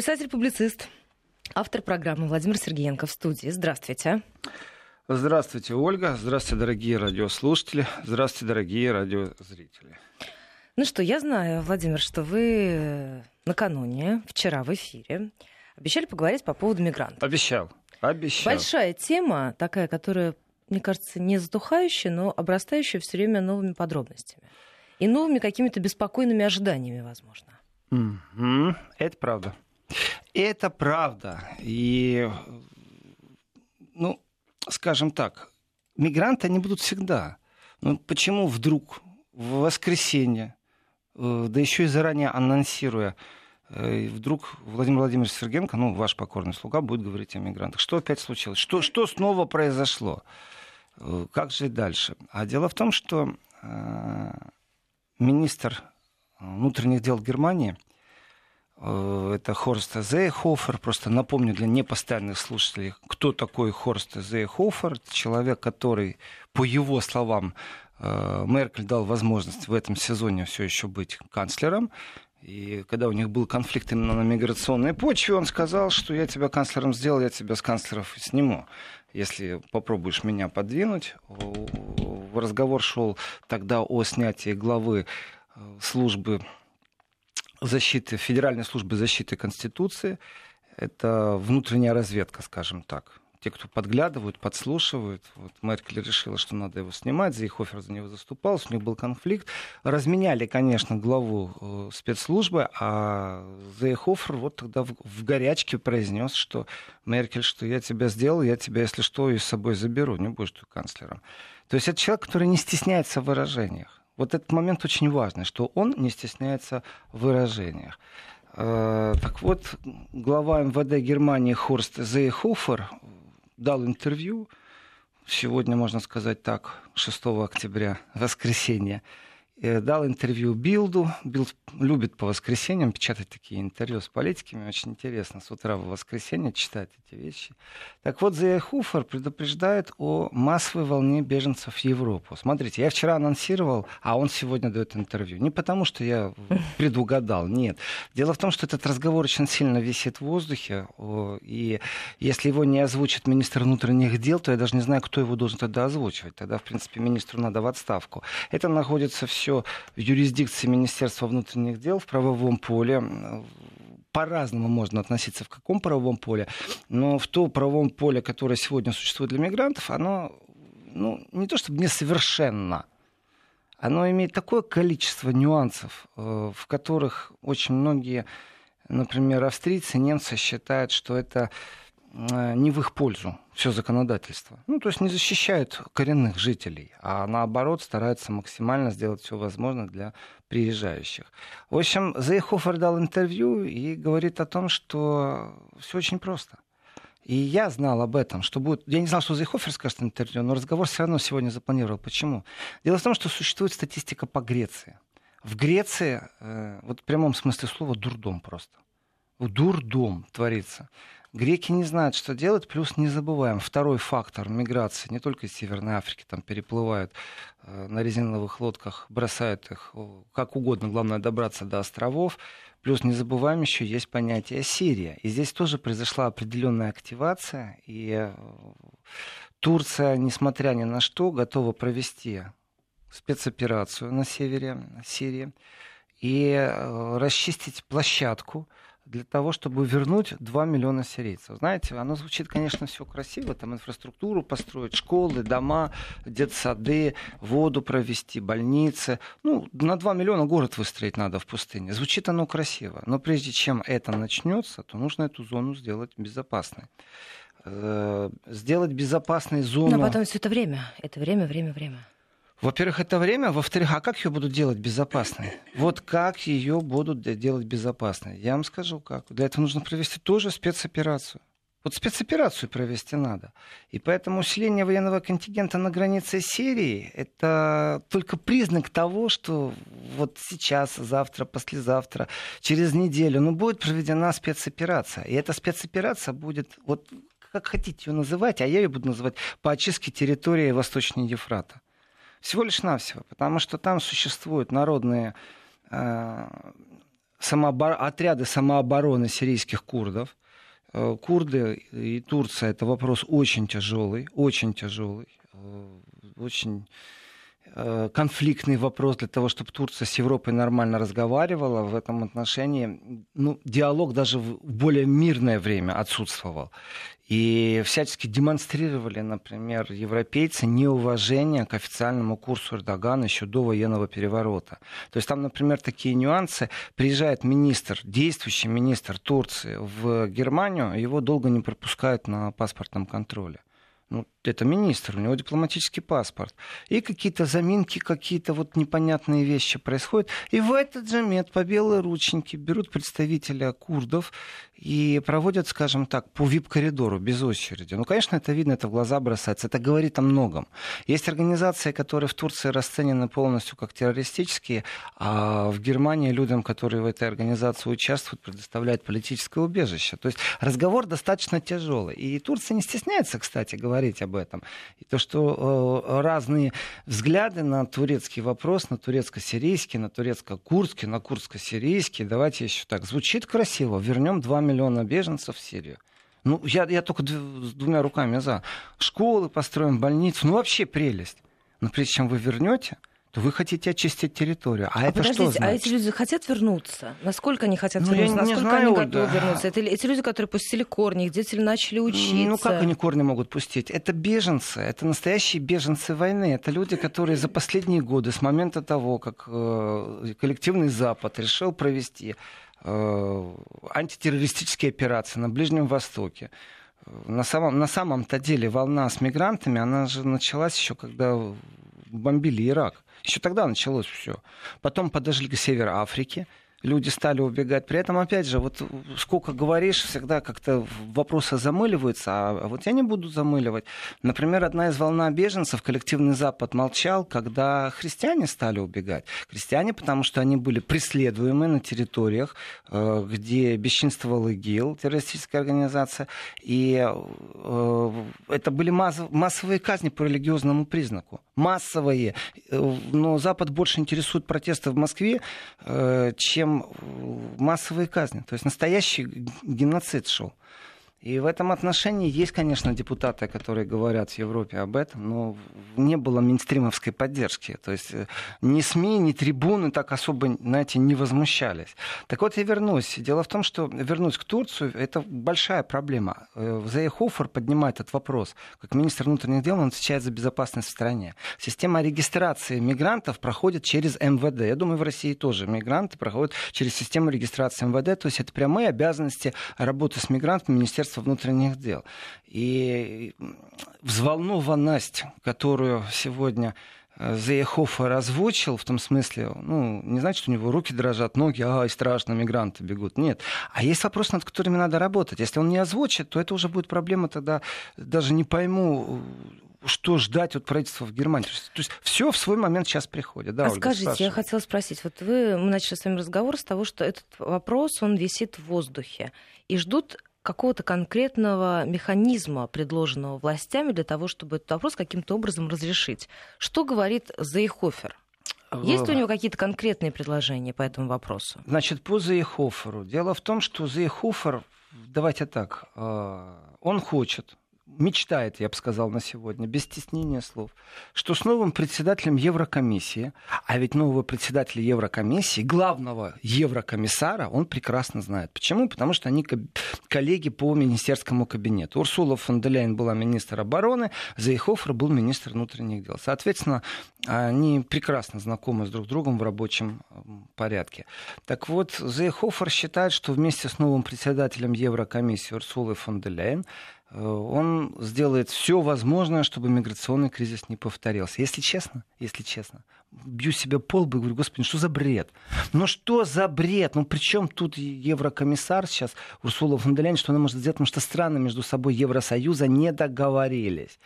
Писатель-публицист, автор программы Владимир Сергеенко в студии. Здравствуйте. Здравствуйте, Ольга. Здравствуйте, дорогие радиослушатели. Здравствуйте, дорогие радиозрители. Ну что, я знаю, Владимир, что вы накануне, вчера в эфире, обещали поговорить по поводу мигрантов. Обещал. Обещал. Большая тема, такая, которая, мне кажется, не затухающая, но обрастающая все время новыми подробностями. И новыми какими-то беспокойными ожиданиями, возможно. Mm-hmm. Это правда. Это правда. И, ну, скажем так, мигранты, они будут всегда. Но почему вдруг в воскресенье, э, да еще и заранее анонсируя, э, вдруг Владимир Владимирович Сергенко, ну, ваш покорный слуга, будет говорить о мигрантах. Что опять случилось? Что, что снова произошло? Э, как жить дальше? А дело в том, что министр внутренних дел Германии – это Хорст Зейхофер. Просто напомню для непостоянных слушателей, кто такой Хорст Зейхофер. Человек, который, по его словам, э, Меркель дал возможность в этом сезоне все еще быть канцлером. И когда у них был конфликт именно на миграционной почве, он сказал, что я тебя канцлером сделал, я тебя с канцлеров сниму. Если попробуешь меня подвинуть. Разговор шел тогда о снятии главы э, службы защиты, Федеральной службы защиты Конституции. Это внутренняя разведка, скажем так. Те, кто подглядывают, подслушивают. Вот Меркель решила, что надо его снимать. Зейхофер за него заступался, у них был конфликт. Разменяли, конечно, главу э, спецслужбы, а Зейхофер вот тогда в, в горячке произнес, что Меркель, что я тебя сделал, я тебя, если что, и с собой заберу, не будешь ты канцлером. То есть это человек, который не стесняется в выражениях. Вот этот момент очень важный, что он не стесняется в выражениях. Э, так вот, глава МВД Германии Хорст Зейхофер дал интервью, сегодня, можно сказать так, 6 октября, воскресенье, дал интервью Билду. Билд любит по воскресеньям печатать такие интервью с политиками. Очень интересно с утра в воскресенье читать эти вещи. Так вот, Зея Хуфер предупреждает о массовой волне беженцев в Европу. Смотрите, я вчера анонсировал, а он сегодня дает интервью. Не потому, что я предугадал, нет. Дело в том, что этот разговор очень сильно висит в воздухе. И если его не озвучит министр внутренних дел, то я даже не знаю, кто его должен тогда озвучивать. Тогда, в принципе, министру надо в отставку. Это находится все все в юрисдикции Министерства внутренних дел в правовом поле. По-разному можно относиться в каком правовом поле, но в то правовом поле, которое сегодня существует для мигрантов, оно ну, не то чтобы несовершенно, оно имеет такое количество нюансов, э, в которых очень многие, например, австрийцы, немцы считают, что это не в их пользу все законодательство. Ну, то есть не защищают коренных жителей, а наоборот стараются максимально сделать все возможное для приезжающих. В общем, Зейхофер дал интервью и говорит о том, что все очень просто. И я знал об этом, что будет... Я не знал, что Зейхофер скажет интервью, но разговор все равно сегодня запланировал. Почему? Дело в том, что существует статистика по Греции. В Греции, э, вот в прямом смысле слова, дурдом просто. Дурдом творится. Греки не знают, что делать, плюс не забываем, второй фактор миграции, не только из Северной Африки, там переплывают э, на резиновых лодках, бросают их как угодно, главное добраться до островов, плюс не забываем еще есть понятие Сирия. И здесь тоже произошла определенная активация, и э, Турция, несмотря ни на что, готова провести спецоперацию на севере Сирии и э, расчистить площадку, для того, чтобы вернуть 2 миллиона сирийцев. Знаете, оно звучит, конечно, все красиво, там инфраструктуру построить, школы, дома, детсады, воду провести, больницы. Ну, на 2 миллиона город выстроить надо в пустыне. Звучит оно красиво, но прежде чем это начнется, то нужно эту зону сделать безопасной э, сделать безопасной зону. Но потом все это время. Это время, время, время. Во-первых, это время. Во-вторых, а как ее будут делать безопасной? Вот как ее будут делать безопасной? Я вам скажу, как. Для этого нужно провести тоже спецоперацию. Вот спецоперацию провести надо. И поэтому усиление военного контингента на границе Сирии – это только признак того, что вот сейчас, завтра, послезавтра, через неделю ну, будет проведена спецоперация. И эта спецоперация будет, вот как хотите ее называть, а я ее буду называть по очистке территории Восточной Ефрата. Всего лишь навсего, потому что там существуют народные э, самообор... отряды самообороны сирийских курдов. Э, курды и Турция это вопрос очень тяжелый, очень тяжелый, э, очень конфликтный вопрос для того, чтобы Турция с Европой нормально разговаривала. В этом отношении ну, диалог даже в более мирное время отсутствовал. И всячески демонстрировали, например, европейцы неуважение к официальному курсу Эрдогана еще до военного переворота. То есть там, например, такие нюансы. Приезжает министр, действующий министр Турции в Германию, его долго не пропускают на паспортном контроле. Ну, это министр, у него дипломатический паспорт. И какие-то заминки, какие-то вот непонятные вещи происходят. И в этот же мед по белой рученьке берут представителя курдов и проводят, скажем так, по вип-коридору без очереди. Ну, конечно, это видно, это в глаза бросается. Это говорит о многом. Есть организации, которые в Турции расценены полностью как террористические, а в Германии людям, которые в этой организации участвуют, предоставляют политическое убежище. То есть разговор достаточно тяжелый. И Турция не стесняется, кстати, говорить об этом. И то, что э, разные взгляды на турецкий вопрос, на турецко-сирийский, на турецко-курдский, на курдско-сирийский, давайте еще так, звучит красиво. Вернем 2 миллиона беженцев в Сирию. Ну, я, я только с двумя руками за. Школы построим, больницы. Ну, вообще прелесть. Но прежде чем вы вернете, то вы хотите очистить территорию. А, а это что а значит? А эти люди хотят вернуться? Насколько они хотят ну, вернуться? Насколько знаю, они готовы да. вернуться? Это эти люди, которые пустили корни, их дети начали учиться. Ну как они корни могут пустить? Это беженцы, это настоящие беженцы войны. Это люди, которые за последние годы, с момента того, как э, коллективный Запад решил провести антитеррористические операции на Ближнем Востоке, на самом, на самом-то деле волна с мигрантами, она же началась еще когда бомбили Ирак. Еще тогда началось все. Потом подошли к северу Африки, люди стали убегать. При этом, опять же, вот сколько говоришь, всегда как-то вопросы замыливаются, а, вот я не буду замыливать. Например, одна из волна беженцев, коллективный Запад молчал, когда христиане стали убегать. Христиане, потому что они были преследуемы на территориях, э, где бесчинствовал ИГИЛ, террористическая организация, и э, это были массовые казни по религиозному признаку. Массовые. Э, но Запад больше интересует протесты в Москве, чем чем массовые казни. То есть настоящий геноцид шел. И в этом отношении есть, конечно, депутаты, которые говорят в Европе об этом, но не было мейнстримовской поддержки. То есть э, ни СМИ, ни трибуны так особо, знаете, не возмущались. Так вот, я вернусь. Дело в том, что вернусь к Турцию, это большая проблема. Э, Зейхофер поднимает этот вопрос. Как министр внутренних дел он отвечает за безопасность в стране. Система регистрации мигрантов проходит через МВД. Я думаю, в России тоже мигранты проходят через систему регистрации МВД. То есть это прямые обязанности работы с мигрантами Министерства Министерства внутренних дел. И взволнованность, которую сегодня э, Зеехофер озвучил, в том смысле, ну, не значит, у него руки дрожат, ноги, ай, страшно, мигранты бегут. Нет. А есть вопросы, над которыми надо работать. Если он не озвучит, то это уже будет проблема, тогда даже не пойму, что ждать от правительства в Германии. То есть, то есть все в свой момент сейчас приходит. Да, а Ольга, скажите, спрашивает. я хотела спросить, вот вы, мы начали с вами разговор с того, что этот вопрос, он висит в воздухе, и ждут какого-то конкретного механизма, предложенного властями для того, чтобы этот вопрос каким-то образом разрешить. Что говорит Зейхофер? Есть у него какие-то конкретные предложения по этому вопросу? Значит, по Зейхоферу. Дело в том, что Зейхофер, давайте так, э, он хочет, мечтает, я бы сказал, на сегодня, без стеснения слов, что с новым председателем Еврокомиссии, а ведь нового председателя Еврокомиссии, главного еврокомиссара, он прекрасно знает. Почему? Потому что они коллеги по министерскому кабинету. Урсула фон де Лейн была министр обороны, Зейхофер был министр внутренних дел. Соответственно, они прекрасно знакомы с друг другом в рабочем порядке. Так вот, Зейхофер считает, что вместе с новым председателем Еврокомиссии Урсулой фон де Э, он сделает все возможное, чтобы миграционный кризис не повторился. Если честно, если честно, бью себя пол бы и говорю, господи, что за бред? Ну что за бред? Ну при чем тут еврокомиссар сейчас, Урсула фон де Ляйен, что она может сделать? Потому что страны между собой Евросоюза не договорились.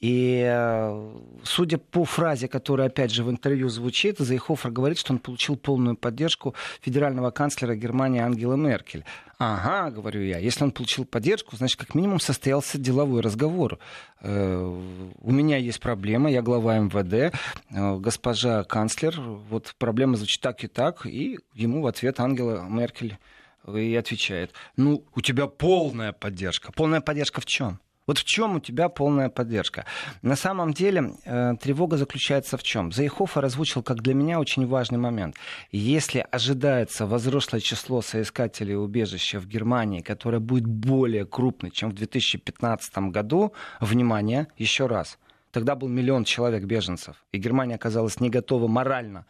И э, судя по фразе, которая, опять же, в интервью звучит, Зайхофер говорит, что он получил полную поддержку федерального канцлера Германии Ангела Меркель. Ага, говорю я, если он получил поддержку, значит, как минимум состоялся деловой разговор. Э, у меня есть проблема, я глава МВД, э, госпожа канцлер, вот проблема звучит так и так, и ему в ответ Ангела Меркель и отвечает, ну, у тебя полная поддержка. Полная поддержка в чем? Вот в чем у тебя полная поддержка? На самом деле э, тревога заключается в чем? Заихофа озвучил, как для меня, очень важный момент. Если ожидается возрослое число соискателей убежища в Германии, которое будет более крупной, чем в 2015 году, внимание, еще раз, Тогда был миллион человек беженцев, и Германия оказалась не готова морально.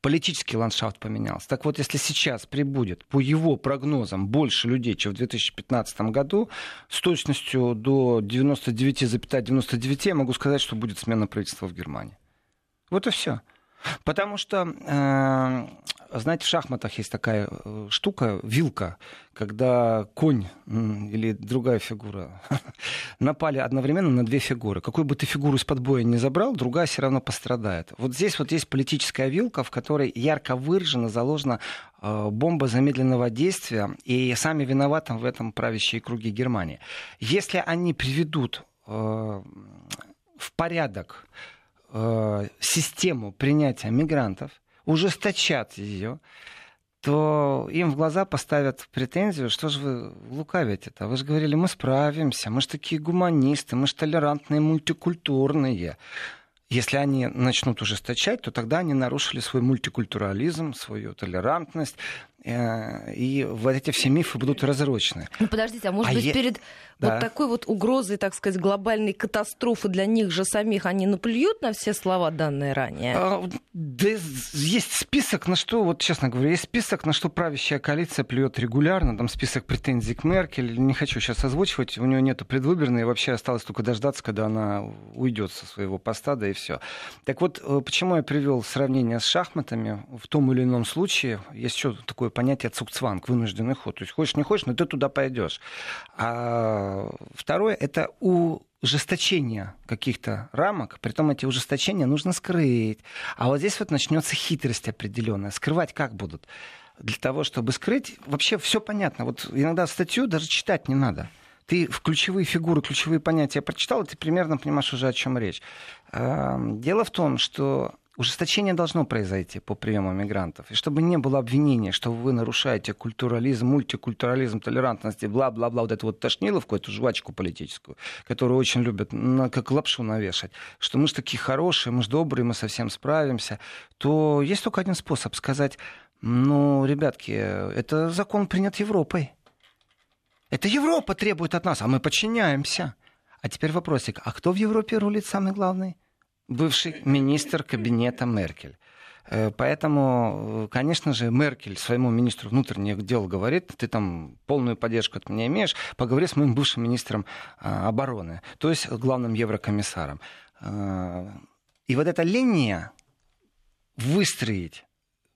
Политический ландшафт поменялся. Так вот, если сейчас прибудет, по его прогнозам, больше людей, чем в 2015 году, с точностью до 99,99 ,99 я могу сказать, что будет смена правительства в Германии. Вот и все. Потому что, э, знаете, в шахматах есть такая э, штука, вилка, когда конь или другая фигура напали одновременно на две фигуры. Какую бы ты фигуру из-под боя не забрал, другая все равно пострадает. Вот здесь вот есть политическая вилка, в которой ярко выражена, заложена э, бомба замедленного действия, и сами виноваты в этом правящие круги Германии. Если они приведут в порядок э, систему принятия мигрантов, ужесточат ее, то им в глаза поставят претензию, что же вы лукавите-то? Вы же говорили, мы справимся, мы же такие гуманисты, мы же толерантные, мультикультурные. Если они начнут ужесточать, то тогда они нарушили свой мультикультурализм, свою толерантность, и вот эти все мифы будут разрочены. Ну, подождите, а может а быть, е... перед да. вот такой вот угрозой, так сказать, глобальной катастрофы для них же самих они наплюют на все слова, данные ранее? А, да есть список, на что, вот честно говоря, есть список, на что правящая коалиция плюет регулярно, там список претензий к Меркель, не хочу сейчас озвучивать, у нее нету предвыборной, и вообще осталось только дождаться, когда она уйдет со своего поста, да и все. Так вот, э, почему я привел сравнение с шахматами в том или ином случае, есть еще такое понятие цукцванг, вынужденный ход. То есть хочешь, не хочешь, но ты туда пойдешь. А второе — это ужесточение каких-то рамок, притом эти ужесточения нужно скрыть. А вот здесь вот начнется хитрость определенная. Скрывать как будут? Для того, чтобы скрыть, вообще все понятно. Вот иногда статью даже читать не надо ты в ключевые фигуры, ключевые понятия прочитал, и ты примерно понимаешь уже, о чем речь. Дело в том, что Ужесточение должно произойти по приему мигрантов. И чтобы не было обвинения, что вы нарушаете культурализм, мультикультурализм, толерантность и бла-бла-бла, вот эту вот тошниловку, эту жвачку политическую, которую очень любят на, как лапшу навешать, что мы же такие хорошие, мы же добрые, мы совсем справимся, то есть только один способ сказать, ну, ребятки, это закон принят Европой. Это Европа требует от нас, а мы подчиняемся. А теперь вопросик, а кто в Европе рулит самый главный? Бывший министр кабинета Меркель. Э, поэтому, конечно же, Меркель своему министру внутренних дел говорит, ты там полную поддержку от меня имеешь, поговори с моим бывшим министром а, обороны, то есть главным еврокомиссаром. Э, и вот эта линия выстроить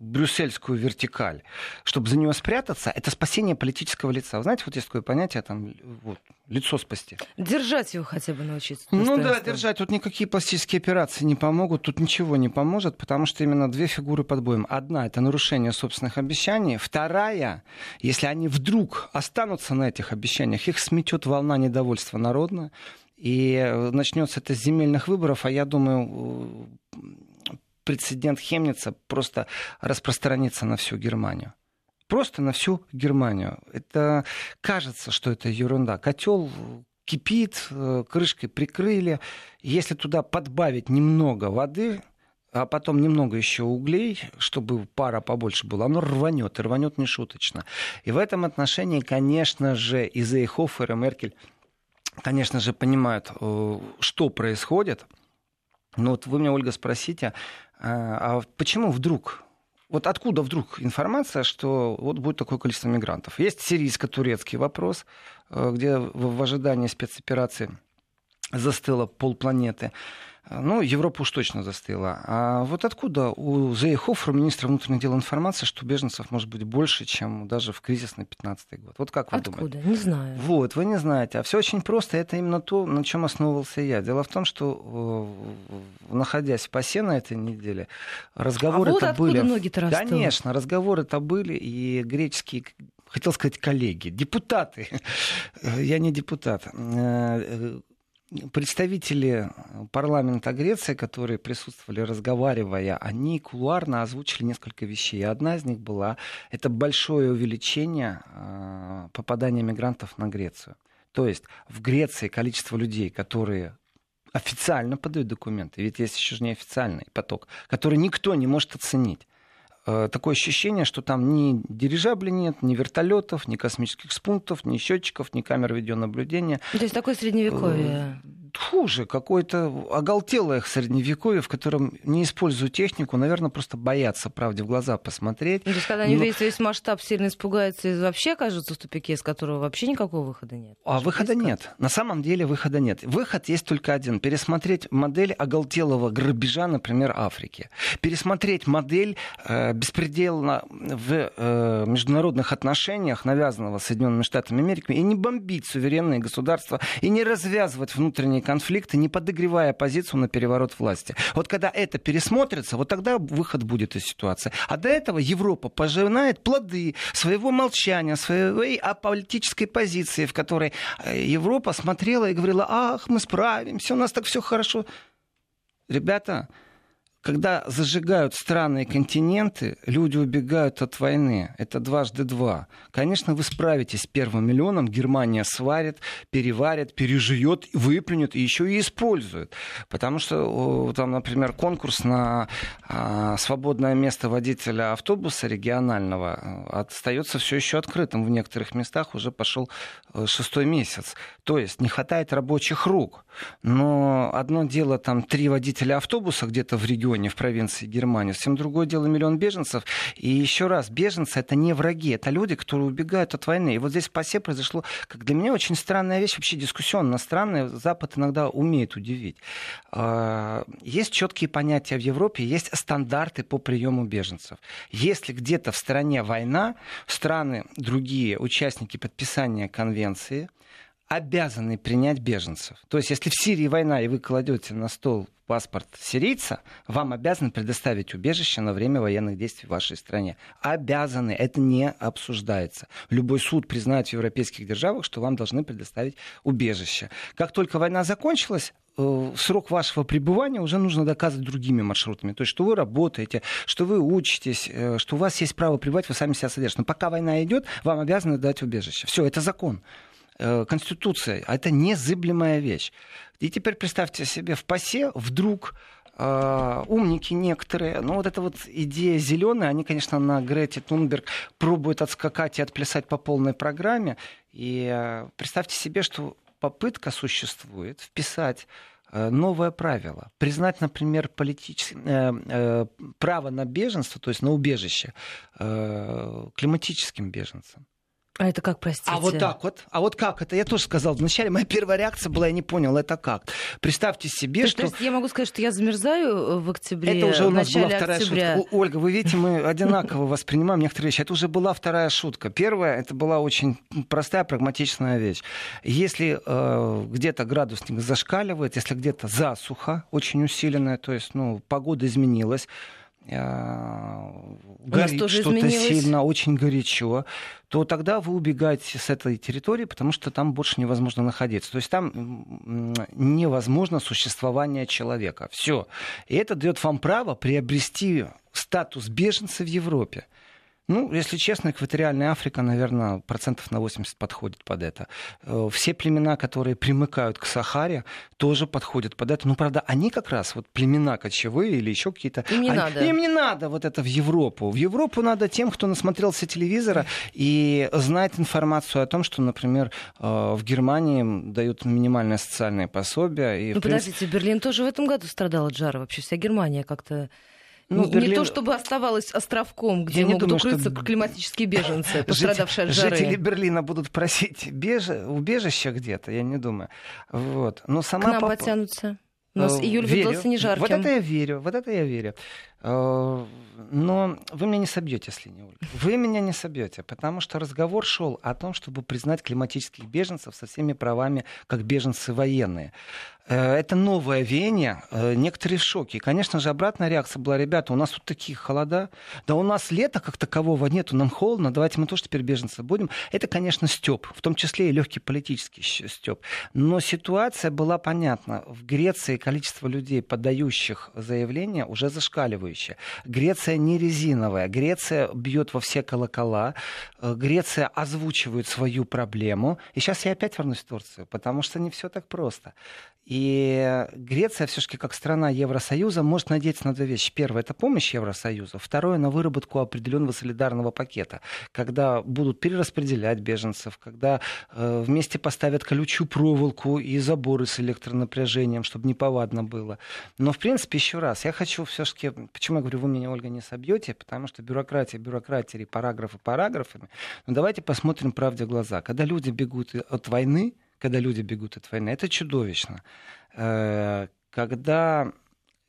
брюссельскую вертикаль, чтобы за нее спрятаться, это спасение политического лица. Вы знаете, вот есть такое понятие, там, вот, лицо спасти. Держать его хотя бы научиться. Ну да, держать. Тут никакие пластические операции не помогут, тут ничего не поможет, потому что именно две фигуры под боем. Одна — это нарушение собственных обещаний. Вторая, если они вдруг останутся на этих обещаниях, их сметет волна недовольства народа, и начнется это с земельных выборов, а я думаю, прецедент Хемница просто распространится на всю Германию. Просто на всю Германию. Это кажется, что это ерунда. Котел кипит, э, крышкой прикрыли. Если туда подбавить немного воды, а потом немного еще углей, чтобы пара побольше была, оно рванет, и рванет нешуточно. И в этом отношении, конечно же, и Зейхофер, и Меркель, конечно же, понимают, э, что происходит. Но вот вы меня, Ольга, спросите, а, а почему вдруг вот откуда вдруг информация, что вот будет такое количество мигрантов? Есть сирийско-турецкий вопрос, э, где в ожидании спецоперации застыло полпланеты. Ну, Европа уж точно застыла. А вот откуда у Зейхофера, министра внутренних дел, информация, что беженцев может быть больше, чем даже в кризисный 15 год? Вот как вы откуда? думаете? Не знаю. Вот, вы не знаете. А все очень просто. Это именно то, на чем основывался я. Дело в том, что находясь в ПАСЕ на этой неделе, разговоры-то а вот были... ноги-то Конечно, разговоры-то были, и греческие хотел сказать коллеги, депутаты, я не депутат, э, представители парламента Греции, которые присутствовали, разговаривая, они кулуарно озвучили несколько вещей. Одна из них была, это большое увеличение э, попадания мигрантов на Грецию. То есть в Греции количество людей, которые официально подают документы, ведь есть еще же неофициальный поток, который никто не может оценить. Э, такое ощущение, что там ни дирижабли нет, ни вертолетов, ни космических спунктов, ни счетчиков, ни камер видеонаблюдения. То есть такое средневековье? Хуже, какое-то оголтелое средневековье, в котором не используют технику, наверное, просто боятся правде в глаза посмотреть. Ну, то есть, когда они Но... видят весь масштаб, сильно испугаются и вообще окажутся в тупике, из которого вообще никакого выхода нет. А выхода близко? нет. На самом деле выхода нет. Выход есть только один. Пересмотреть модель оголтелого грабежа, например, Африки. Пересмотреть модель э, беспредельно в э, международных отношениях, навязанного Соединенными Штатами Америки, и не бомбить суверенные государства, и не развязывать внутренние внутренние конфликты, не подогревая позицию на переворот власти. Вот когда это пересмотрится, вот тогда выход будет из ситуации. А до этого Европа пожинает плоды своего молчания, своей аполитической позиции, в которой э, Европа смотрела и говорила, ах, мы справимся, у нас так все хорошо. Ребята, когда зажигают страны и континенты, люди убегают от войны. Это дважды два. Конечно, вы справитесь с первым миллионом. Германия сварит, переварит, переживет, выплюнет и еще и использует. Потому что там, например, конкурс на а, свободное место водителя автобуса регионального э, остается все еще открытым. В некоторых местах уже пошел э, шестой месяц. То есть не хватает рабочих рук. Но одно дело там три водителя автобуса где-то в регионе, регионе, в провинции Германии. Совсем другое дело миллион беженцев. И еще раз, беженцы это не враги, это люди, которые убегают от войны. И вот здесь в ПАСЕ произошло, как для меня, очень странная вещь, вообще дискуссионно странная. Запад иногда умеет удивить. А, есть четкие понятия в Европе, есть стандарты по приему беженцев. Если где-то в стране война, страны другие, участники подписания конвенции, обязаны принять беженцев. То есть, если в Сирии война, и вы кладете на стол паспорт сирийца, вам обязаны предоставить убежище на время военных действий в вашей стране. Обязаны. Это не обсуждается. Любой суд признает в европейских державах, что вам должны предоставить убежище. Как только война закончилась, э, срок вашего пребывания уже нужно доказывать другими маршрутами. То есть, что вы работаете, что вы учитесь, э, что у вас есть право пребывать, вы сами себя содержите. Но пока война идет, вам обязаны дать убежище. Все, это закон. Э, Конституция, а это незыблемая вещь. И теперь представьте себе, в ПАСЕ вдруг Uh, умники некоторые. Но вот эта вот идея зеленая, они, конечно, на Грете Тунберг пробуют отскакать и отплясать по полной программе. И uh, представьте себе, что попытка существует вписать новое правило. Признать, например, политическое э, э, право на беженство, то есть на убежище, э, климатическим беженцам. А это как, простите? А вот так вот. А вот как это? Я тоже сказал. Вначале моя первая реакция была, я не понял, это как. Представьте себе, есть, что... есть, я могу сказать, что я замерзаю э, в октябре, Это уже у нас была вторая октября. шутка. Ольга, вы видите, мы одинаково воспринимаем некоторые вещи. Это уже была вторая шутка. Первая, это была очень простая, прагматичная вещь. Если э, где-то градусник зашкаливает, если где-то засуха очень усиленная, то есть ну, погода изменилась, горит что-то сильно, очень горячо, то тогда вы убегаете с этой территории, потому что там больше невозможно находиться. То есть там невозможно существование человека. Все. И это дает вам право приобрести статус беженца в Европе. Ну, если честно, экваториальная Африка, наверное, процентов на 80 подходит под это. Э, все племена, которые примыкают к Сахаре, тоже подходят под это. Ну, правда, они как раз, вот племена кочевые или еще какие-то... Им не они, надо. Им не надо вот это в Европу. В Европу надо тем, кто насмотрелся телевизора и знает информацию о том, что, например, э, в Германии дают минимальное социальное пособие. И, ну, подождите, принципе... Берлин тоже в этом году страдал от жара. Вообще вся Германия как-то ну, не, Берлин... не то, чтобы оставалось островком, где Я могут думаю, укрыться что... климатические беженцы, пострадавшие от жары. Жители Берлина будут просить беж... убежища где-то, я не думаю. Вот. Но сама К нам пап... потянутся. У нас э, июль верю. выдался не жарким. Вот это я верю, вот это я верю. Э, но вы меня не собьете с линии, Ольга. Вы меня не собьете, потому что разговор шел о том, чтобы признать климатических беженцев со всеми правами, как беженцы военные. Э, это новое веяние, э, некоторые в шоке. И, конечно же, обратная реакция была, ребята, у нас тут такие холода, да у нас лета как такового нету, нам холодно, давайте мы тоже теперь беженцы будем. Это, конечно, степ, в том числе и легкий политический степ. Но ситуация была понятна. В Греции количество людей, подающих заявления, уже зашкаливающее. Греция не резиновая, Греция бьет во все колокола, э, Греция озвучивает свою проблему. И сейчас я опять вернусь в Турцию, потому что не все так просто. И Греция все-таки как страна Евросоюза может надеяться на две вещи. Первое – это помощь Евросоюза. Второе – на выработку определенного солидарного пакета, когда будут перераспределять беженцев, когда э, вместе поставят колючую проволоку и заборы с электронапряжением, чтобы неповадно было. Но, в принципе, еще раз, я хочу все-таки, почему я говорю, вы меня, Ольга, не собьете, потому что бюрократия, бюрократия, параграфы параграфами. Но давайте посмотрим правде в глаза. Когда люди бегут от войны, когда люди бегут от войны. Это чудовищно. Э, когда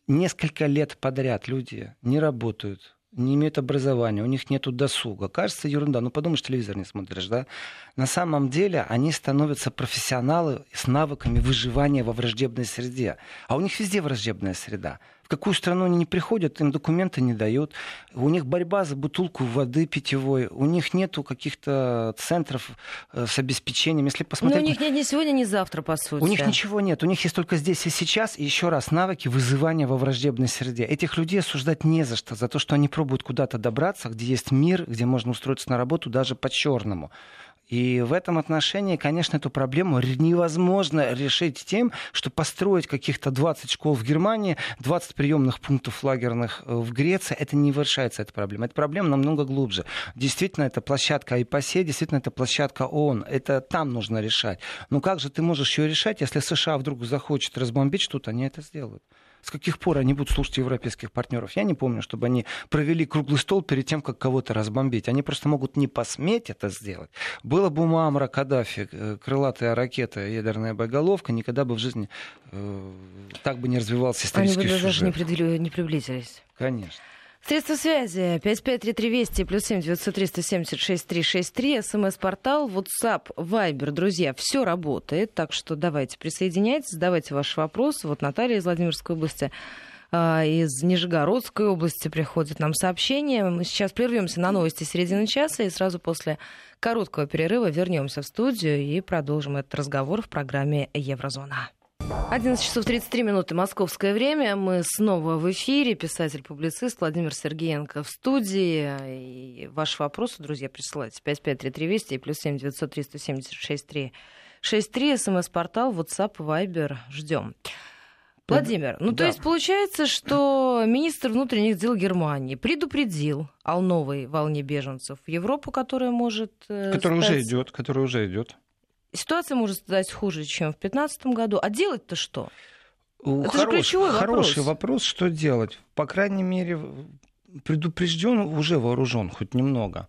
несколько лет подряд люди не работают, не имеют образования, у них нет досуга. Кажется, ерунда. Ну, подумаешь, телевизор не смотришь, да? На самом деле они становятся профессионалы с навыками выживания во враждебной среде. А у них везде враждебная среда какую страну они не приходят, им документы не дают. У них борьба за бутылку воды питьевой. У них нету каких-то центров э, с обеспечением. Если посмотреть... Но у них нет ни сегодня, ни завтра, по сути. У них ничего нет. У них есть только здесь и сейчас. И еще раз, навыки вызывания во враждебной среде. Этих людей осуждать не за что. За то, что они пробуют куда-то добраться, где есть мир, где можно устроиться на работу даже по-черному. И в этом отношении, конечно, эту проблему невозможно решить тем, что построить каких-то 20 школ в Германии, 20 приемных пунктов лагерных э, в Греции, это не решается эта проблема. Эта проблема намного глубже. Действительно, это площадка ИПАСЕ, действительно, это площадка ООН. Это там нужно решать. Но как же ты можешь ее решать, если США вдруг захочет разбомбить что-то, они это сделают. С каких пор они будут слушать европейских партнеров? Я не помню, чтобы они провели круглый стол перед тем, как кого-то разбомбить. Они просто могут не посметь это сделать. Было бы у Муамра Каддафи э, крылатая ракета, ядерная боеголовка, никогда бы в жизни э, так бы не развивался исторический Они бы сюжет. даже не, не приблизились. Конечно. Средства связи 553320 плюс 7 903 176 363, смс-портал, WhatsApp, Viber, друзья, все работает, так что давайте присоединяйтесь, задавайте ваши вопросы. Вот Наталья из Владимирской области а, из Нижегородской области приходит нам сообщение. Мы сейчас прервемся на новости середины часа и сразу после короткого перерыва вернемся в студию и продолжим этот разговор в программе Еврозона. 11 часов 33 минуты московское время. Мы снова в эфире. Писатель-публицист Владимир Сергеенко в студии. И ваши вопросы, друзья, присылайте 553320 и плюс 7 903 176 363. СМС-портал, WhatsApp, Viber. Ждем. Владимир, ну да. то есть получается, что министр внутренних дел Германии предупредил о новой волне беженцев в Европу, которая может... Которая стать... уже идет, которая уже идет ситуация может стать хуже, чем в 2015 году. А делать-то что? Это Хорош, же ключевой вопрос. Хороший вопрос, что делать. По крайней мере, предупрежден, уже вооружен хоть немного.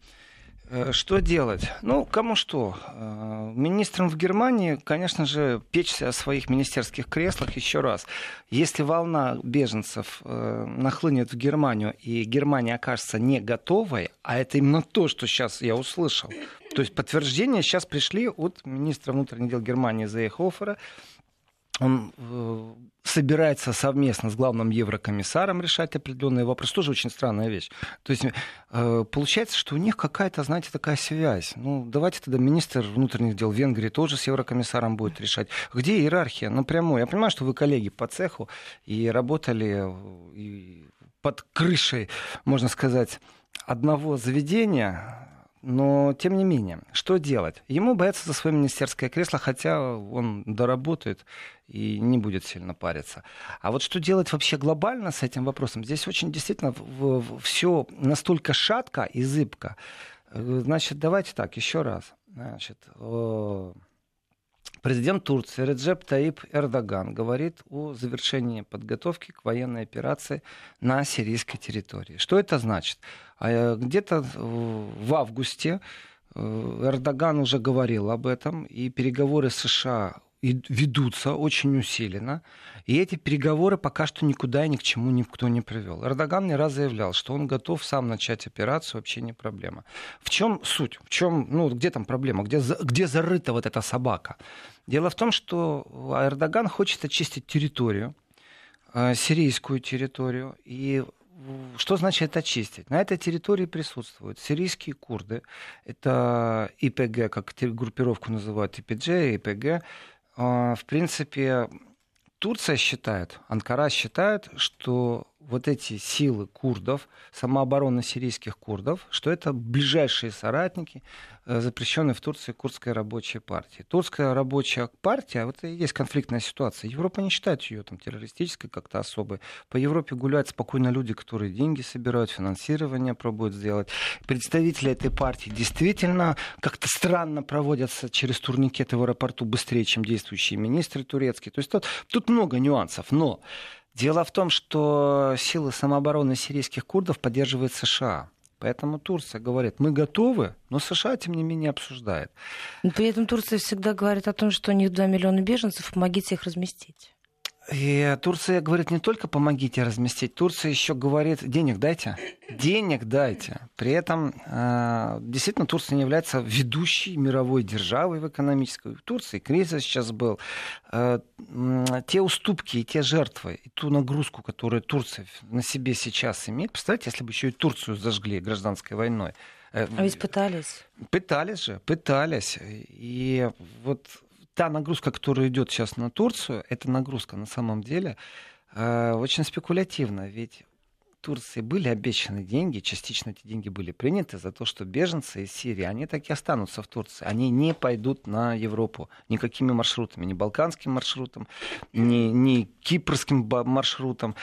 Э, что делать? Ну, кому что. Э, министрам в Германии, конечно же, печься о своих министерских креслах еще раз. Если волна беженцев э, нахлынет в Германию, и Германия окажется не готовой, а это именно то, что сейчас я услышал, то есть подтверждения сейчас пришли от министра внутренних дел Германии Зейхофера, он э, собирается совместно с главным еврокомиссаром решать определенные вопросы. Тоже очень странная вещь. То есть э, получается, что у них какая-то, знаете, такая связь. Ну, давайте тогда министр внутренних дел Венгрии тоже с еврокомиссаром будет решать. Где иерархия? Напрямую. Я понимаю, что вы коллеги по цеху и работали э, под крышей, можно сказать, одного заведения но, тем не менее, что делать? Ему бояться за свое министерское кресло, хотя он доработает и не будет сильно париться. А вот что делать вообще глобально с этим вопросом? Здесь очень действительно все настолько шатко и зыбко. Э, значит, давайте так, еще раз. Значит, Президент Турции Реджеп Таип Эрдоган говорит о завершении подготовки к военной операции на сирийской территории. Что это значит? А, э, где-то в августе э, Эрдоган уже говорил об этом, и переговоры США ведутся очень усиленно. И эти переговоры пока что никуда и ни к чему никто не привел. Эрдоган не раз заявлял, что он готов сам начать операцию, вообще не проблема. В чем суть? В чем, ну, где там проблема? Где, где зарыта вот эта собака? Дело в том, что Эрдоган хочет очистить территорию, э, сирийскую территорию, и что значит очистить? На этой территории присутствуют сирийские курды, это ИПГ, как группировку называют ИПГ, ИПГ. А, в принципе, Турция считает, Анкара считает, что вот эти силы курдов, самообороны сирийских курдов, что это ближайшие соратники э, запрещенной в Турции курдской рабочей партии. Турская рабочая партия, вот и есть конфликтная ситуация. Европа не считает ее там террористической как-то особой. По Европе гуляют спокойно люди, которые деньги собирают, финансирование пробуют сделать. Представители этой партии действительно как-то странно проводятся через турникеты в аэропорту быстрее, чем действующие министры турецкие. То есть тут, тут много нюансов. Но Дело в том, что силы самообороны сирийских курдов поддерживает США. Поэтому Турция говорит, мы готовы, но США, тем не менее, обсуждает. При этом Турция всегда говорит о том, что у них 2 миллиона беженцев, помогите их разместить. И Турция говорит не только помогите разместить, Турция еще говорит денег дайте, денег дайте. При этом э, действительно Турция не является ведущей мировой державой в экономической. В Турции кризис сейчас был. Э, те уступки и те жертвы, и ту нагрузку, которую Турция на себе сейчас имеет, представьте, если бы еще и Турцию зажгли гражданской войной. Э, а ведь пытались. Пытались же, пытались. И вот та нагрузка, которая идет сейчас на Турцию, эта нагрузка на самом деле э, очень спекулятивна. Ведь Турции были обещаны деньги, частично эти деньги были приняты за то, что беженцы из Сирии, они так и останутся в Турции. Они не пойдут на Европу никакими маршрутами, ни балканским маршрутом, ни, ни кипрским маршрутом.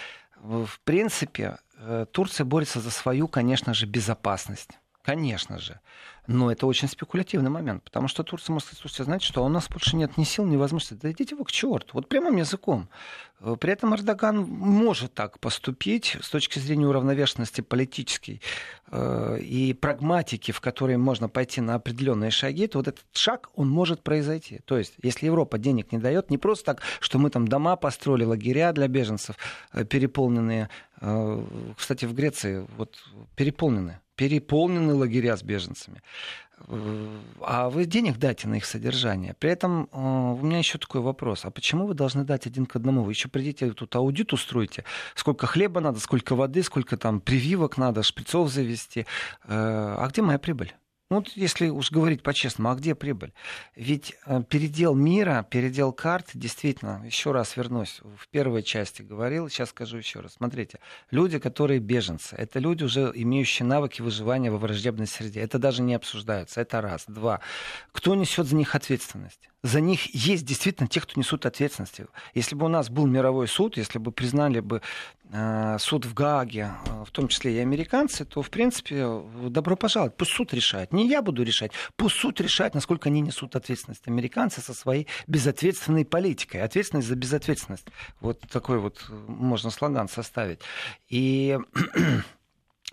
В принципе, э, Турция борется за свою, конечно же, безопасность. Конечно же. Но это очень спекулятивный момент, потому что Турция может сказать, слушайте, знаете что, у нас больше нет ни сил, ни возможности, да идите вы к черту, вот прямым языком. Э, при этом Эрдоган может так поступить с точки зрения уравновешенности политической э, и прагматики, в которой можно пойти на определенные шаги, то вот этот шаг, он может произойти. То есть, если Европа денег не дает, не просто так, что мы там дома построили, лагеря для беженцев э, переполненные. Э, кстати, в Греции вот переполнены переполнены лагеря с беженцами. А вы денег дайте на их содержание. При этом э, у меня еще такой вопрос. А почему вы должны дать один к одному? Вы еще придите тут аудит устроите. Сколько хлеба надо, сколько воды, сколько там прививок надо, шприцов завести. Э, а где моя прибыль? Ну, вот если уж говорить по-честному, а где прибыль? Ведь э, передел мира, передел карт, действительно, еще раз вернусь, в первой части говорил, сейчас скажу еще раз. Смотрите, люди, которые беженцы, это люди, уже имеющие навыки выживания во враждебной среде. Это даже не обсуждается. Это раз. Два. Кто несет за них ответственность? за них есть действительно те, кто несут ответственность. Если бы у нас был мировой суд, если бы признали бы э, суд в Гааге, э, в том числе и американцы, то, в принципе, добро пожаловать. Пусть суд решает. Не я буду решать. Пусть суд решает, насколько они несут ответственность. Американцы со своей безответственной политикой. Ответственность за безответственность. Вот такой вот э, можно слоган составить. И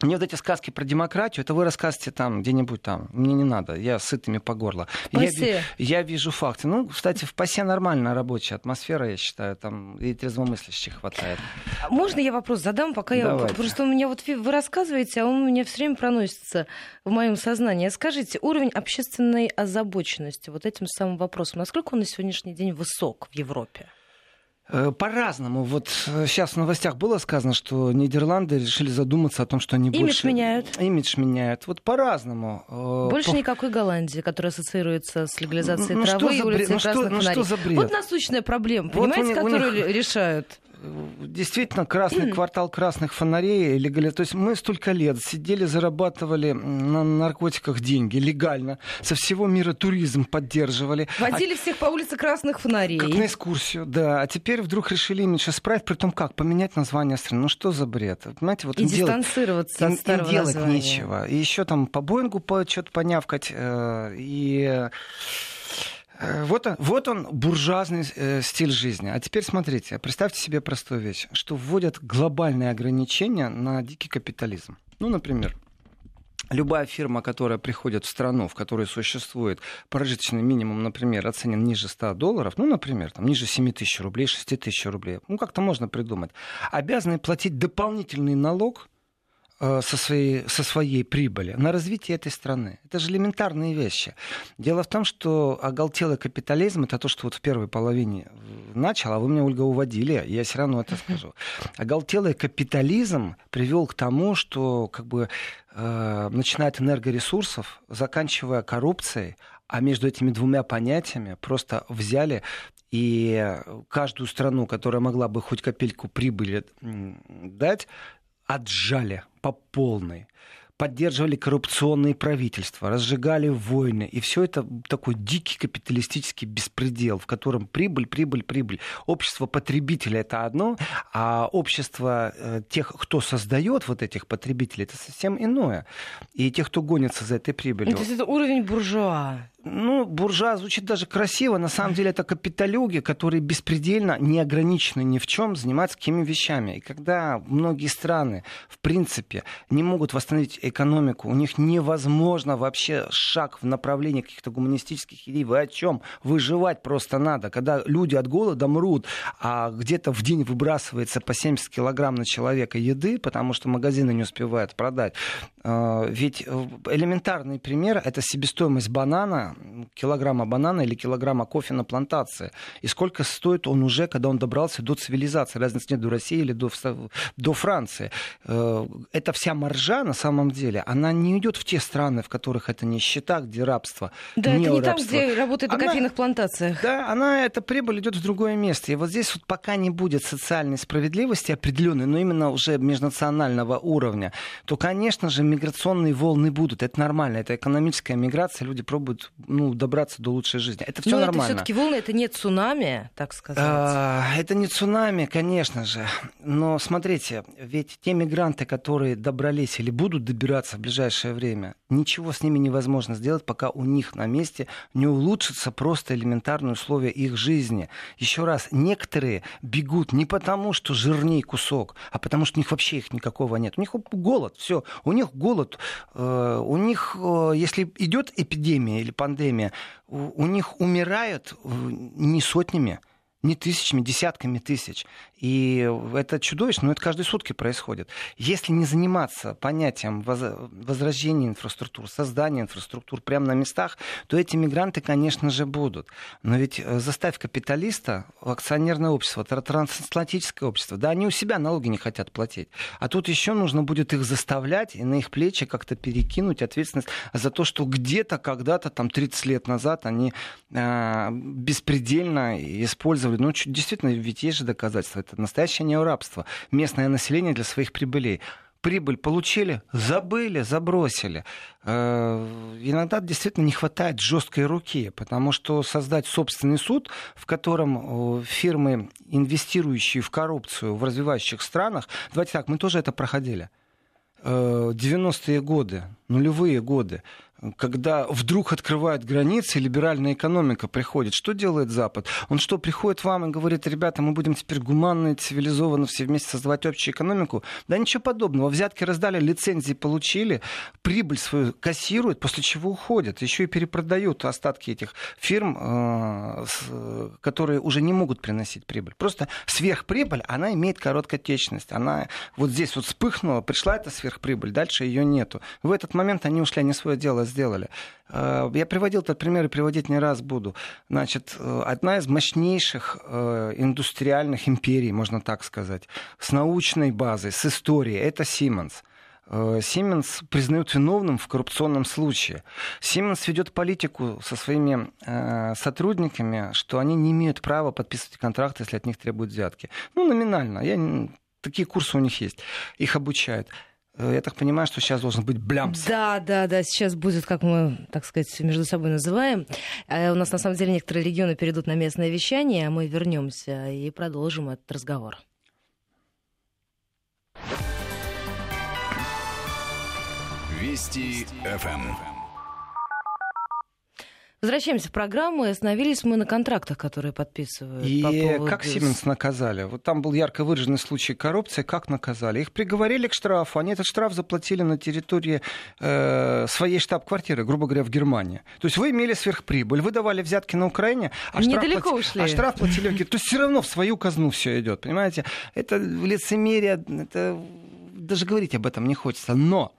мне вот эти сказки про демократию, это вы рассказываете там где-нибудь там. Мне не надо, я сытыми по горло. Я, я вижу факты. Ну, кстати, в ПАСЕ нормальная рабочая атмосфера, я считаю, там и трезвомыслящих хватает. Можно я вопрос задам, пока Давайте. я... Просто у меня вот вы рассказываете, а он у меня все время проносится в моем сознании. Скажите, уровень общественной озабоченности вот этим самым вопросом, насколько он на сегодняшний день высок в Европе? Э, по-разному. Вот сейчас э, в новостях было сказано, что Нидерланды решили задуматься о том, что они Имидж больше... меняют. Имидж меняют. Вот по-разному. Э, больше по... никакой Голландии, которая ассоциируется с легализацией ну, травы и улицей ну, красных что, ну, что за бред? Вот насущная проблема, понимаете, вот у, которую у них... решают действительно красный квартал красных фонарей легально. То есть мы столько лет сидели, зарабатывали на наркотиках деньги легально, со всего мира туризм поддерживали. Водили а... всех по улице красных фонарей. Как на экскурсию, да. А теперь вдруг решили имидж исправить, при том как? Поменять название страны. Ну что за бред? Понимаете, вот и дистанцироваться делать, от старого им делать названия. нечего. И еще там по Боингу по, что-то понявкать. Э, и вот он, вот он буржуазный э, стиль жизни. А теперь смотрите, представьте себе простую вещь, что вводят глобальные ограничения на дикий капитализм. Ну, например, Любая фирма, которая приходит в страну, в которой существует прожиточный минимум, например, оценен ниже 100 долларов, ну, например, там, ниже 7 тысяч рублей, 6 тысяч рублей, ну, как-то можно придумать, обязаны платить дополнительный налог Э, со своей, со своей прибыли на развитие этой страны. Это же элементарные вещи. Дело в том, что оголтелый капитализм это то, что вот в первой половине начал, а вы меня, Ольга, уводили, я все равно это скажу. Оголтелый капитализм привел к тому, что как бы э, начиная от энергоресурсов, заканчивая коррупцией, а между этими двумя понятиями просто взяли и каждую страну, которая могла бы хоть капельку прибыли дать, отжали по полной поддерживали коррупционные правительства, разжигали войны. И все это такой дикий капиталистический беспредел, в котором прибыль, прибыль, прибыль. Общество потребителя это одно, а общество э, тех, кто создает вот этих потребителей, это совсем иное. И тех, кто гонится за этой прибылью. То есть это уровень буржуа ну, буржуа звучит даже красиво. На самом деле это капиталюги, которые беспредельно, не ограничены ни в чем, занимаются какими вещами. И когда многие страны, в принципе, не могут восстановить экономику, у них невозможно вообще шаг в направлении каких-то гуманистических идей. Вы о чем? Выживать просто надо. Когда люди от голода мрут, а где-то в день выбрасывается по 70 килограмм на человека еды, потому что магазины не успевают продать. А, ведь э, элементарный пример — это себестоимость банана килограмма банана или килограмма кофе на плантации. И сколько стоит он уже, когда он добрался до цивилизации. Разницы нет до России или до, до Франции. Э, эта вся маржа, на самом деле, она не идет в те страны, в которых это нищета, где рабство. Да, это не там, где работает на кофейных плантациях. Да, она, эта прибыль идет в другое место. И вот здесь вот пока не будет социальной справедливости определенной, но именно уже межнационального уровня, то, конечно же, миграционные волны будут. Это нормально. Это экономическая миграция. Люди пробуют ну, добраться до лучшей жизни. Это все нормально. это все-таки волны, это не цунами, так сказать. А, это не цунами, конечно же. Но смотрите, ведь те мигранты, которые добрались или будут добираться в ближайшее время, ничего с ними невозможно сделать, пока у них на месте не улучшатся просто элементарные условия их жизни. Еще раз, некоторые бегут не потому, что жирней кусок, а потому что у них вообще их никакого нет. У них голод, все. У них голод. Э, у них, э, если идет эпидемия или пандемия, у них умирают э, не сотнями, не тысячами, десятками тысяч. И это чудовищно, но это каждые сутки происходит. Если не заниматься понятием возрождения инфраструктур, создания инфраструктур прямо на местах, то эти мигранты, конечно же, будут. Но ведь э, заставь капиталиста, акционерное общество, трансатлантическое общество, да, они у себя налоги не хотят платить. А тут еще нужно будет их заставлять и на их плечи как-то перекинуть ответственность за то, что где-то, когда-то, там, 30 лет назад они э, беспредельно использовали, ну, действительно, ведь есть же доказательства, это настоящее неурабство. Местное население для своих прибылей прибыль получили, забыли, забросили. Э, иногда действительно не хватает жесткой руки, потому что создать собственный суд, в котором э, фирмы, инвестирующие в коррупцию в развивающих странах, давайте так, мы тоже это проходили. 90-е э, годы, нулевые годы, когда вдруг открывают границы, либеральная экономика приходит, что делает Запад? Он что, приходит вам и говорит, ребята, мы будем теперь гуманно и цивилизованно все вместе создавать общую экономику? Да ничего подобного. Взятки раздали, лицензии получили, прибыль свою кассируют, после чего уходят. Еще и перепродают остатки этих фирм, э, которые уже не могут приносить прибыль. Просто сверхприбыль, она имеет короткотечность. Она вот здесь вот вспыхнула, пришла эта сверхприбыль, дальше ее нету. В этот момент они ушли, они свое дело сделали. Э, я приводил этот пример и приводить не раз буду. Значит, э, одна из мощнейших э, индустриальных империй, можно так сказать, с научной базой, с историей, это Siemens. Сименс признают виновным в коррупционном случае. Сименс ведет политику со своими э, сотрудниками, что они не имеют права подписывать контракты, если от них требуют взятки. Ну, номинально. Я, такие курсы у них есть. Их обучают. Э, я так понимаю, что сейчас должен быть блямс. Да, да, да, сейчас будет, как мы, так сказать, между собой называем. Э, у нас, на самом деле, некоторые регионы перейдут на местное вещание, а мы вернемся и продолжим этот разговор. Вести ФМ. Возвращаемся в программу, и остановились мы на контрактах, которые подписывают. И по поводу... как Сименс наказали? Вот там был ярко выраженный случай коррупции, как наказали? Их приговорили к штрафу, они этот штраф заплатили на территории э, своей штаб-квартиры, грубо говоря, в Германии. То есть вы имели сверхприбыль, вы давали взятки на Украине, а, Недалеко штраф, ушли. а штраф платили в То есть все равно в свою казну все идет, понимаете? Это лицемерие, это даже говорить об этом не хочется. Но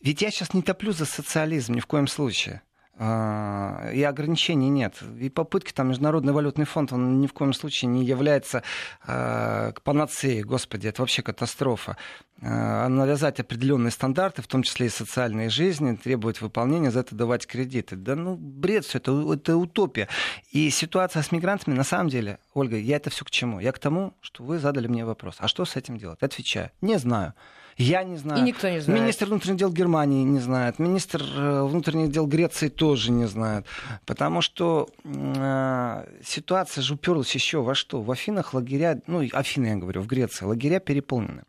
ведь я сейчас не топлю за социализм ни в коем случае. А, и ограничений нет. И попытки там Международный валютный фонд, он ни в коем случае не является э, панацеей, господи, это вообще катастрофа. Э, навязать определенные стандарты, в том числе и социальной жизни, требовать выполнения, за это давать кредиты. Да ну, бред все, это, это утопия. И ситуация с мигрантами, на самом деле, Ольга, я это все к чему? Я к тому, что вы задали мне вопрос. А что с этим делать? Отвечаю. Не знаю. Я не знаю. И никто не знает. Министр внутренних дел Германии не знает. Министр э, внутренних дел Греции тоже не знает. Потому что э, ситуация же уперлась еще во что? В Афинах лагеря, ну, Афины, я говорю, в Греции, лагеря переполнены.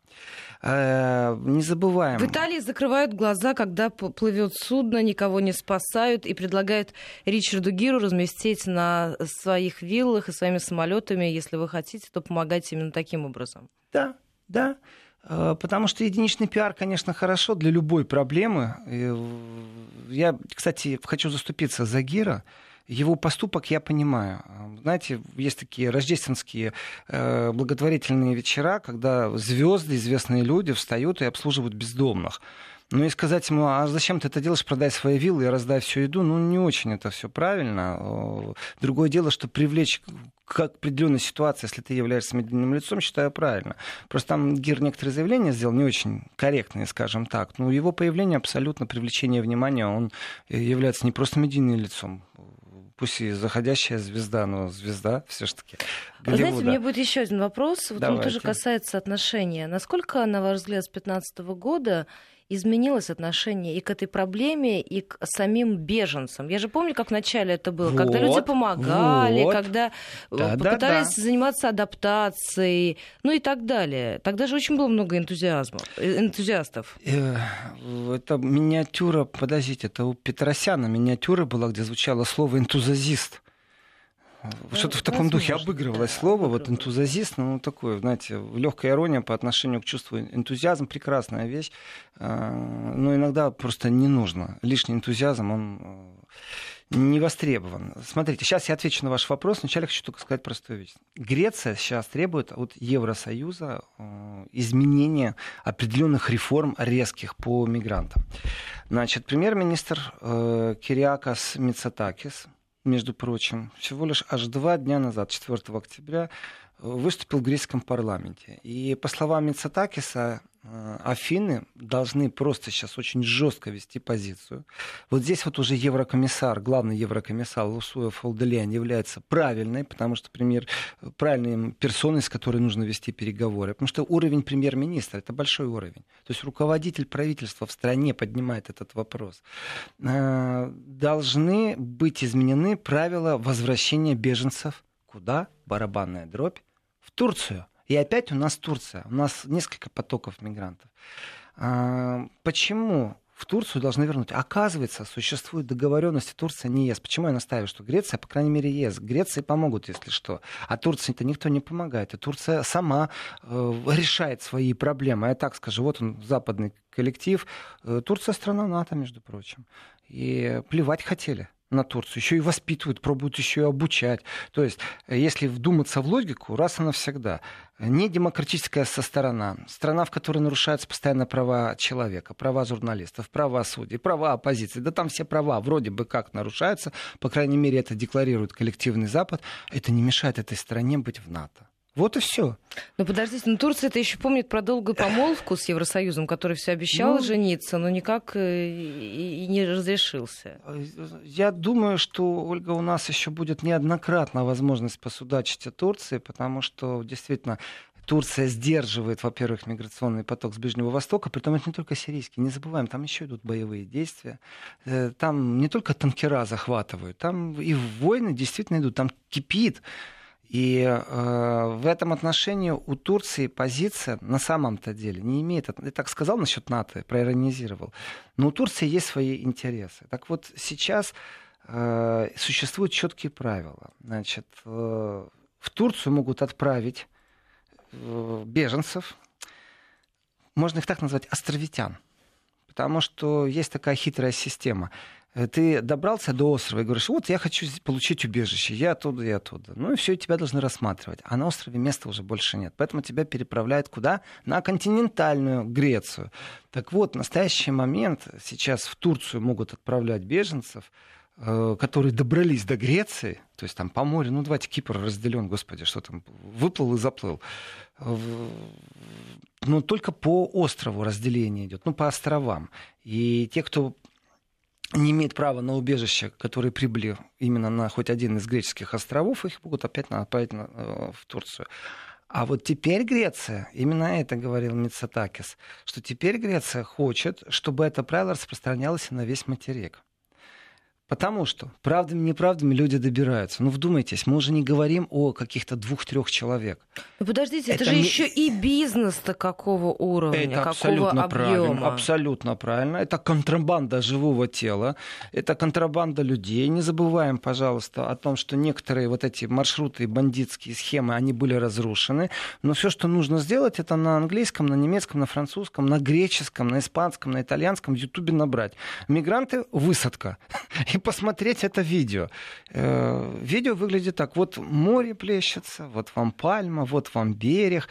Э, не забываем. В Италии закрывают глаза, когда плывет судно, никого не спасают и предлагают Ричарду Гиру разместить на своих виллах и своими самолетами, если вы хотите, то помогать именно таким образом. Да, да. Э, потому что единичный пиар, конечно, хорошо для любой проблемы. Я, кстати, хочу заступиться за Гира. Его поступок я понимаю. Знаете, есть такие рождественские э, благотворительные вечера, когда звезды, известные люди встают и обслуживают бездомных. Ну и сказать ему, а зачем ты это делаешь, продай свои виллы и раздай всю еду, ну не очень это все правильно. Другое дело, что привлечь к определенной ситуации, если ты являешься медийным лицом, считаю правильно. Просто там Гир некоторые заявления сделал не очень корректные, скажем так. Но его появление абсолютно привлечение внимания, он является не просто медийным лицом, пусть и заходящая звезда, но звезда все-таки. Вы знаете, у меня будет еще один вопрос. Вот он тоже касается отношения. Насколько, на ваш взгляд, с 2015 года изменилось отношение и к этой проблеме, и к самим беженцам. Я же помню, как вначале это было, вот, когда люди помогали, вот. когда э, да, пытались да, да. заниматься адаптацией, ну и так далее. Тогда же очень было много энтузиазма, э, энтузиастов. Э, это миниатюра, подождите, это у Петросяна миниатюра была, где звучало слово «энтузиазист». Что-то в таком духе обыгрывалось слово, вот энтузиазист, ну, такое, знаете, легкая ирония по отношению к чувству энтузиазм, прекрасная вещь, а, но иногда просто не нужно. Лишний энтузиазм, он э, не востребован. Смотрите, сейчас я отвечу на ваш вопрос. Вначале хочу только сказать простую вещь. Греция сейчас требует от Евросоюза э, изменения определенных реформ резких по мигрантам. Значит, премьер-министр э, Кириакас Мицатакис между прочим, всего лишь аж два дня назад, 4 октября, выступил в греческом парламенте. И по словам Мицатакиса, э, Афины должны просто сейчас очень жестко вести позицию. Вот здесь вот уже еврокомиссар, главный еврокомиссар Лусуя Фолделиан является правильной, потому что премьер, правильной персоной, с которой нужно вести переговоры. Потому что уровень премьер-министра – это большой уровень. То есть руководитель правительства в стране поднимает этот вопрос. Э, должны быть изменены правила возвращения беженцев Куда? Барабанная дробь в Турцию. И опять у нас Турция. У нас несколько потоков мигрантов. А, почему в Турцию должны вернуть. Оказывается, существует договоренность, Турция не ест. Почему я настаиваю, что Греция, по крайней мере, ест. Греции помогут, если что. А Турции-то никто не помогает. И Турция сама э, решает свои проблемы. Я так скажу, вот он, западный коллектив. Э, Турция страна НАТО, между прочим. И плевать хотели на Турцию, еще и воспитывают, пробуют еще и обучать. То есть, если вдуматься в логику, раз и навсегда, не демократическая со сторона, страна, в которой нарушаются постоянно права человека, права журналистов, права судей, права оппозиции, да там все права вроде бы как нарушаются, по крайней мере это декларирует коллективный Запад, это не мешает этой стране быть в НАТО. Вот и все. Но подождите, ну Турция это еще помнит про долгую помолвку с Евросоюзом, который все обещал ну, жениться, но никак э, и, и не разрешился. Я думаю, что, Ольга, у нас еще будет неоднократно возможность посудачить о Турции, потому что действительно Турция сдерживает, во-первых, миграционный поток с Ближнего Востока, при том это не только сирийский, не забываем, там еще идут боевые действия, э, там не только танкера захватывают, там и войны действительно идут, там кипит и э, в этом отношении у Турции позиция на самом-то деле не имеет... Я так сказал насчет НАТО, проиронизировал. Но у Турции есть свои интересы. Так вот, сейчас э, существуют четкие правила. Значит, э, в Турцию могут отправить э, беженцев, можно их так назвать, островитян. Потому что есть такая хитрая система. Э, ты добрался до острова и говоришь, вот я хочу получить убежище, я оттуда и оттуда. Ну и все, тебя должны рассматривать. А на острове места уже больше нет. Поэтому тебя переправляют куда? На континентальную Грецию. Так вот, в настоящий момент сейчас в Турцию могут отправлять беженцев, э, которые добрались до Греции, то есть там по морю, ну давайте Кипр разделен, господи, что там, выплыл и заплыл. Но только по острову разделение идет, ну по островам. И те, кто не имеет права на убежище, которые прибыли именно на хоть один из греческих островов, их могут опять отправить э, в Турцию. А вот теперь Греция, именно это говорил Мицатакис, что теперь Греция хочет, чтобы это правило распространялось на весь материк. Потому что правдами неправдами люди добираются. Ну, вдумайтесь, мы уже не говорим о каких-то двух-трех человек. Ну, подождите, это, это же не... еще и бизнес-то какого уровня, это какого абсолютно объема. Правильно, абсолютно правильно. Это контрабанда живого тела, это контрабанда людей. Не забываем, пожалуйста, о том, что некоторые вот эти маршруты, бандитские схемы, они были разрушены. Но все, что нужно сделать, это на английском, на немецком, на французском, на греческом, на испанском, на итальянском в Ютубе набрать. Мигранты, высадка и посмотреть это видео. Э, видео выглядит так. Вот море плещется, вот вам пальма, вот вам берег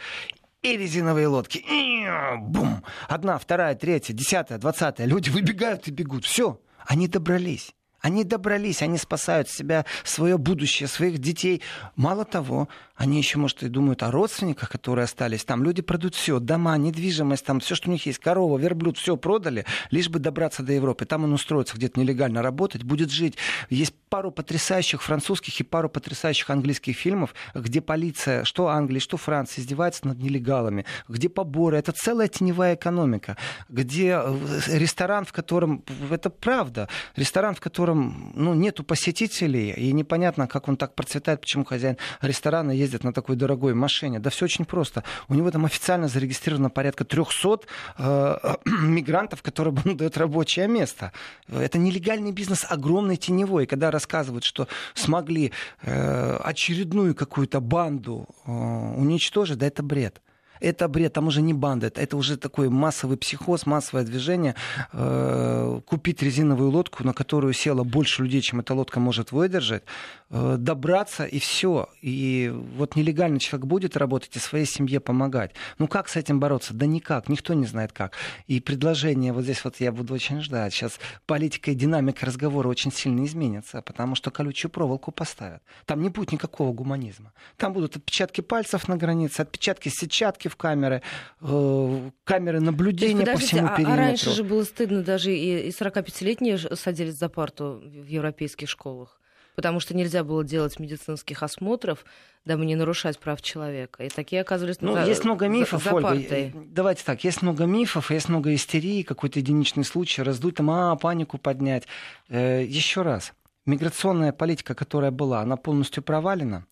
и резиновые лодки. И, бум! Одна, вторая, третья, десятая, двадцатая. Люди выбегают и бегут. Все, они добрались. Они добрались, они спасают себя, свое будущее, своих детей. Мало того, они еще, может, и думают о родственниках, которые остались там. Люди продают все, дома, недвижимость, там все, что у них есть, корова, верблюд, все продали, лишь бы добраться до Европы. Там он устроится где-то нелегально работать, будет жить. Есть пару потрясающих французских и пару потрясающих английских фильмов, где полиция, что Англии, что Франции, издевается над нелегалами, где поборы. Это целая теневая экономика, где э, ресторан, в котором, это правда, ресторан, в котором ну, нету посетителей, и непонятно, как он так процветает, почему хозяин ресторана есть ездят на такой дорогой машине? Да все очень просто. У него там официально зарегистрировано порядка 300 э, мигрантов, которым он дает рабочее место. Это нелегальный бизнес огромный теневой. И когда рассказывают, что смогли э, очередную какую-то банду э, уничтожить, да это бред это бред, там уже не банда, это уже такой массовый психоз, массовое движение. Э, купить резиновую лодку, на которую село больше людей, чем эта лодка может выдержать, э, добраться и все. И вот нелегальный человек будет работать и своей семье помогать. Ну как с этим бороться? Да никак, никто не знает как. И предложение вот здесь вот я буду очень ждать. Сейчас политика и динамика разговора очень сильно изменится, потому что колючую проволоку поставят. Там не будет никакого гуманизма. Там будут отпечатки пальцев на границе, отпечатки сетчатки, в камеры, э, камеры наблюдения есть, по всему периметру. А раньше же было стыдно, даже и 45-летние садились за парту в европейских школах потому что нельзя было делать медицинских осмотров, дабы не нарушать прав человека. И такие оказывались ну, за, есть много мифов, за, за Ольга. партой. Давайте так, есть много мифов, есть много истерии, какой-то единичный случай, раздуть там, а, панику поднять. Э, еще раз, миграционная политика, которая была, она полностью провалена.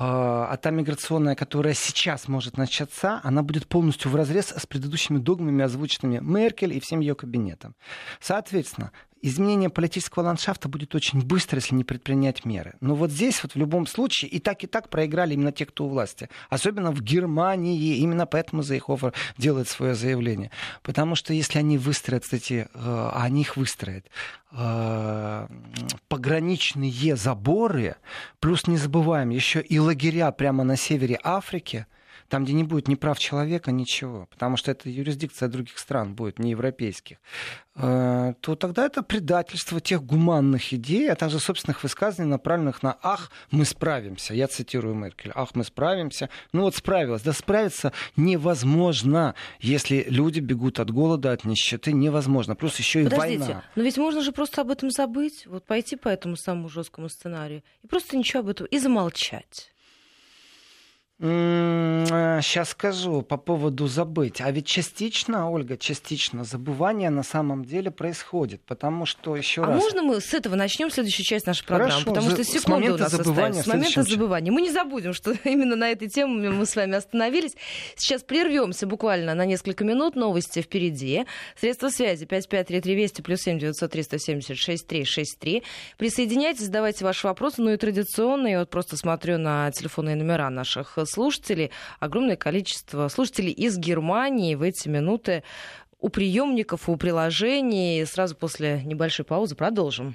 А, а та миграционная, которая сейчас может начаться, она будет полностью в разрез с предыдущими догмами, озвученными Меркель и всем ее кабинетом. Соответственно, изменение политического ландшафта будет очень быстро, если не предпринять меры. Но вот здесь вот в любом случае и так, и так проиграли именно те, кто у власти. Особенно в Германии. Именно поэтому Зейхофер делает свое заявление. Потому что если они выстроят, кстати, а они их выстроят, э, пограничные заборы, плюс не забываем еще и лагеря прямо на севере Африки – там, где не будет ни прав человека, ничего, потому что это юрисдикция других стран будет, не европейских, э, то тогда это предательство тех гуманных идей, а также собственных высказываний, направленных на «ах, мы справимся». Я цитирую Меркель. «Ах, мы справимся». Ну вот справилась. Да справиться невозможно, если люди бегут от голода, от нищеты. Невозможно. Плюс еще и Подождите, война. но ведь можно же просто об этом забыть, вот пойти по этому самому жесткому сценарию и просто ничего об этом и замолчать. Сейчас скажу по поводу забыть. А ведь частично, Ольга, частично забывание на самом деле происходит, потому что еще а раз. А можно мы с этого начнем следующую часть нашей программы? Хорошо, потому что секунду у нас забывания остается. С момента забывания. Мы не забудем, что именно на этой теме мы с вами остановились. Сейчас прервемся буквально на несколько минут. Новости впереди. Средства связи 553320 плюс 7 903 176 363. Присоединяйтесь, задавайте ваши вопросы. Ну и традиционно, я вот просто смотрю на телефонные номера наших слушателей, огромное количество слушателей из Германии в эти минуты у приемников, у приложений. Сразу после небольшой паузы продолжим.